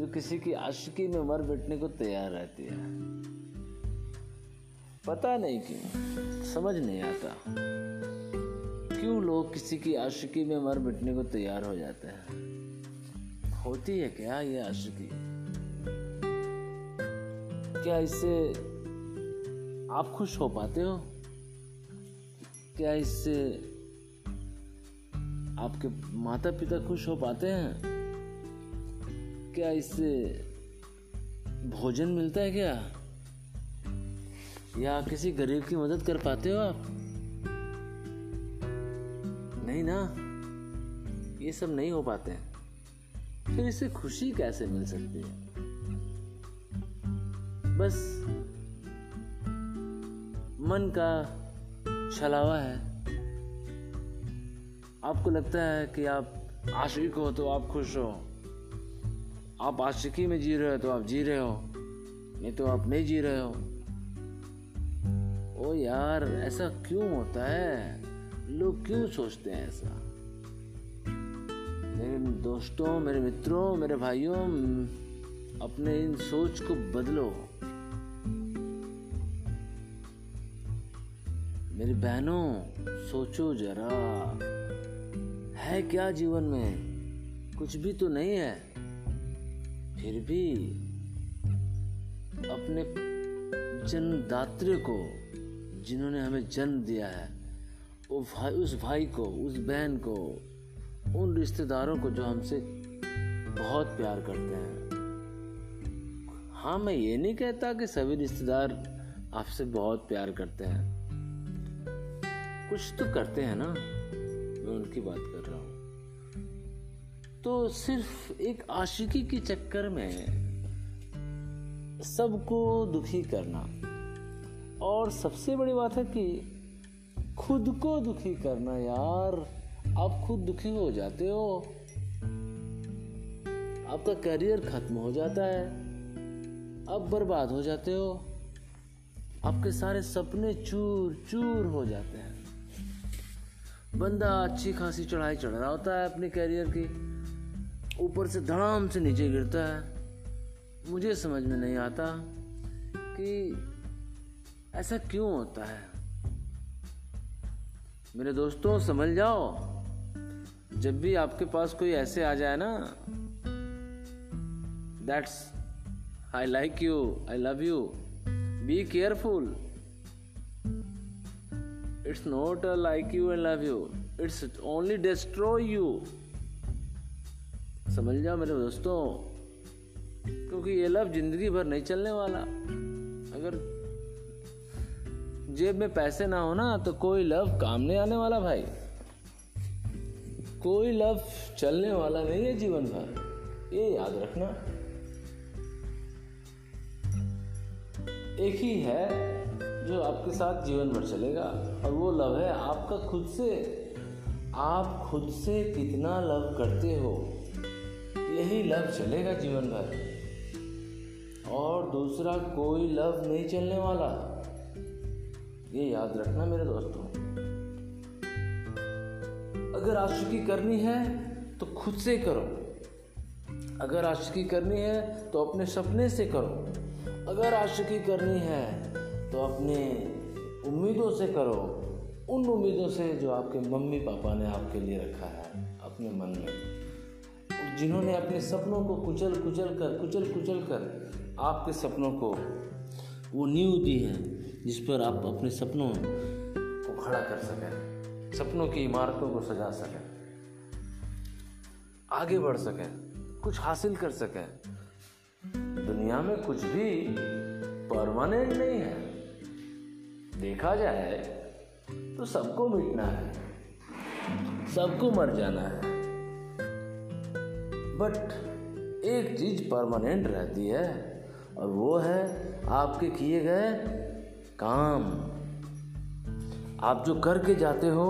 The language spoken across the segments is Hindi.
किसी की आशिकी में मर बैठने को तैयार रहती है। पता नहीं क्यों, समझ नहीं आता। क्यों लोग किसी की आशिकी में मर बैठने को तैयार हो जाते हैं? होती है क्या ये आशिकी? क्या इससे आप खुश हो पाते हो? क्या इससे आपके माता पिता खुश हो पाते हैं? क्या इससे भोजन मिलता है क्या? या किसी गरीब की मदद कर पाते हो आप? नहीं ना? ये सब नहीं हो पाते हैं। फिर इससे खुशी कैसे मिल सकती है? बस मन का छलावा है। आपको लगता है कि आप आशिक हो तो आप खुश हो। आप आशिकी में जी रहे हो तो आप जी रहे हो, नहीं तो आप नहीं जी रहे हो। ओ यार, ऐसा क्यों होता है? लोग क्यों सोचते हैं ऐसा? मेरे दोस्तों, मेरे मित्रों, मेरे भाइयों, अपने इन सोच को बदलो। मेरी बहनों, सोचो जरा। है क्या जीवन में? कुछ भी तो नहीं है। फिर भी अपने जन्मदात्री को, जिन्होंने हमें जन्म दिया है, वो भाई, उस भाई को, उस बहन को, उन रिश्तेदारों को जो हमसे बहुत प्यार करते हैं। हाँ मैं ये नहीं कहता कि सभी रिश्तेदार आपसे बहुत प्यार करते हैं। कुछ तो करते हैं ना, मैं उनकी बात कर रहा हूँ। तो सिर्फ़ एक आशिकी के चक्कर में सबको दुखी करना। और सबसे बड़ी बात है कि खुद को दुखी करना, यार, आप खुद दुखी हो जाते हो। आपका करियर खत्म हो जाता है, आप बर्बाद हो जाते हो, आपके सारे सपने चूर चूर हो जाते हैं। बंदा अच्छी खासी चढ़ाई चढ़ रहा होता है अपने करियर की। ऊपर से धड़ाम से नीचे गिरता है। मुझे समझ में नहीं आता कि ऐसा क्यों होता है। मेरे दोस्तों समझ जाओ। जब भी आपके पास कोई ऐसे आ जाए ना that's I like you I love you be careful it's not like you and love you it's only destroy you समझ जाओ मेरे दोस्तों? क्योंकि ये लव ज़िंदगी भर नहीं चलने वाला। अगर जेब में पैसे ना हो ना तो कोई लव काम नहीं आने वाला भाई। कोई लव चलने वाला नहीं है जीवन भर। ये याद रखना। एक ही है जो आपके साथ जीवन भर चलेगा, और वो लव है आपका खुद से। आप खुद से कितना लव करते हो। यही लव चलेगा जीवन भर। और दूसरा कोई लव नहीं चलने वाला। ये याद रखना मेरे दोस्तों। अगर आशिकी करनी है तो खुद से करो। अगर आशिकी करनी है तो अपने सपने से करो। अगर आशिकी करनी है तो अपने उम्मीदों से करो। उन उम्मीदों से जो आपके मम्मी पापा ने आपके लिए रखा है, अपने मन में। जिन्होंने अपने सपनों को कुचल कुचल कर, कुचल कुचल कर आपके सपनों को वो नींव दी है, जिस पर आप अपने सपनों को खड़ा कर सकें, सपनों की इमारतों को सजा सकें, आगे बढ़ सकें, कुछ हासिल कर सकें। दुनिया में कुछ भी परमानेंट नहीं है। देखा जाए तो सबको मिटना है, सबको मर जाना है। बट एक चीज़ परमानेंट रहती है, और वो है आपके किए गए काम। आप जो करके जाते हो,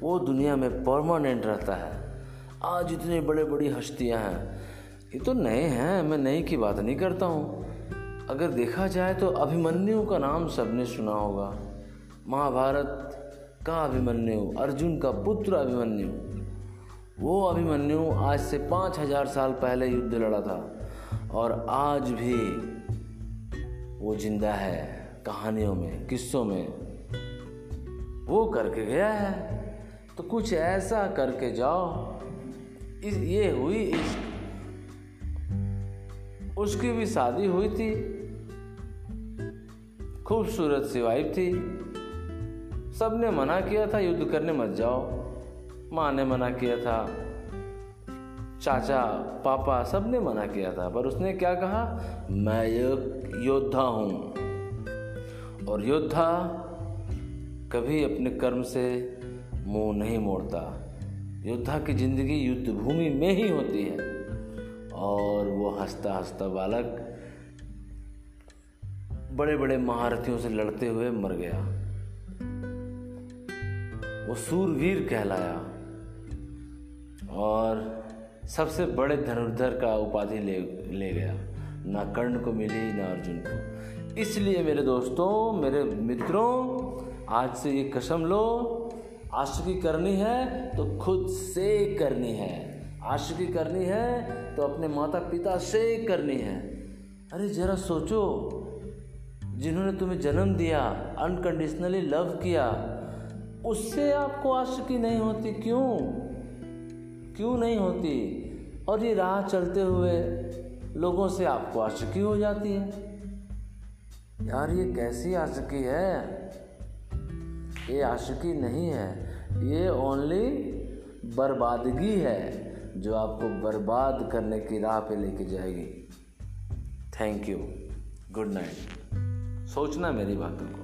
वो दुनिया में परमानेंट रहता है। आज इतने बड़े बड़ी हस्तियाँ हैं। ये तो नए हैं, मैं नए की बात नहीं करता हूँ। अगर देखा जाए तो अभिमन्यु का नाम सबने सुना होगा। महाभारत का अभिमन्यु, अर्जुन का पुत्र अभिमन्यु। वो अभिमन्यु आज से पाँच हज़ार साल पहले युद्ध लड़ा था। और आज भी वो ज़िंदा है कहानियों में, किस्सों में। वो करके गया है। तो कुछ ऐसा करके जाओ। इस, ये हुई इस उसकी भी शादी हुई थी। खूबसूरत सी वाइफ थी। सबने मना किया था, युद्ध करने मत जाओ। माँ ने मना किया था, चाचा, पापा सबने मना किया था, पर उसने क्या कहा? मैं एक योद्धा हूँ। और योद्धा कभी अपने कर्म से मुँह नहीं मोड़ता। योद्धा की ज़िंदगी युद्ध भूमि में ही होती है। और वो हंसता हंसता बालक बड़े बड़े महारथियों से लड़ते हुए मर गया। वो सूरवीर कहलाया। और सबसे बड़े धनुर्धर का उपाधि ले ले गया। ना कर्ण को मिली, ना अर्जुन को। इसलिए मेरे दोस्तों, मेरे मित्रों, आज से ये कसम लो आशिकी करनी है तो खुद से करनी है। आशिकी करनी है तो अपने माता पिता से करनी है। अरे जरा सोचो, जिन्होंने तुम्हें जन्म दिया अनकंडीशनली लव किया, उससे आपको आशिकी नहीं होती, क्यों? क्यों नहीं होती? और ये राह चलते हुए लोगों से आपको आशिकी हो जाती है। यार, ये कैसी आशिकी है? ये आशिकी नहीं है, ये ओनली बर्बादगी है जो आपको बर्बाद करने की राह पे लेके जाएगी। थैंक यू गुड नाइट सोचना मेरी बातों को।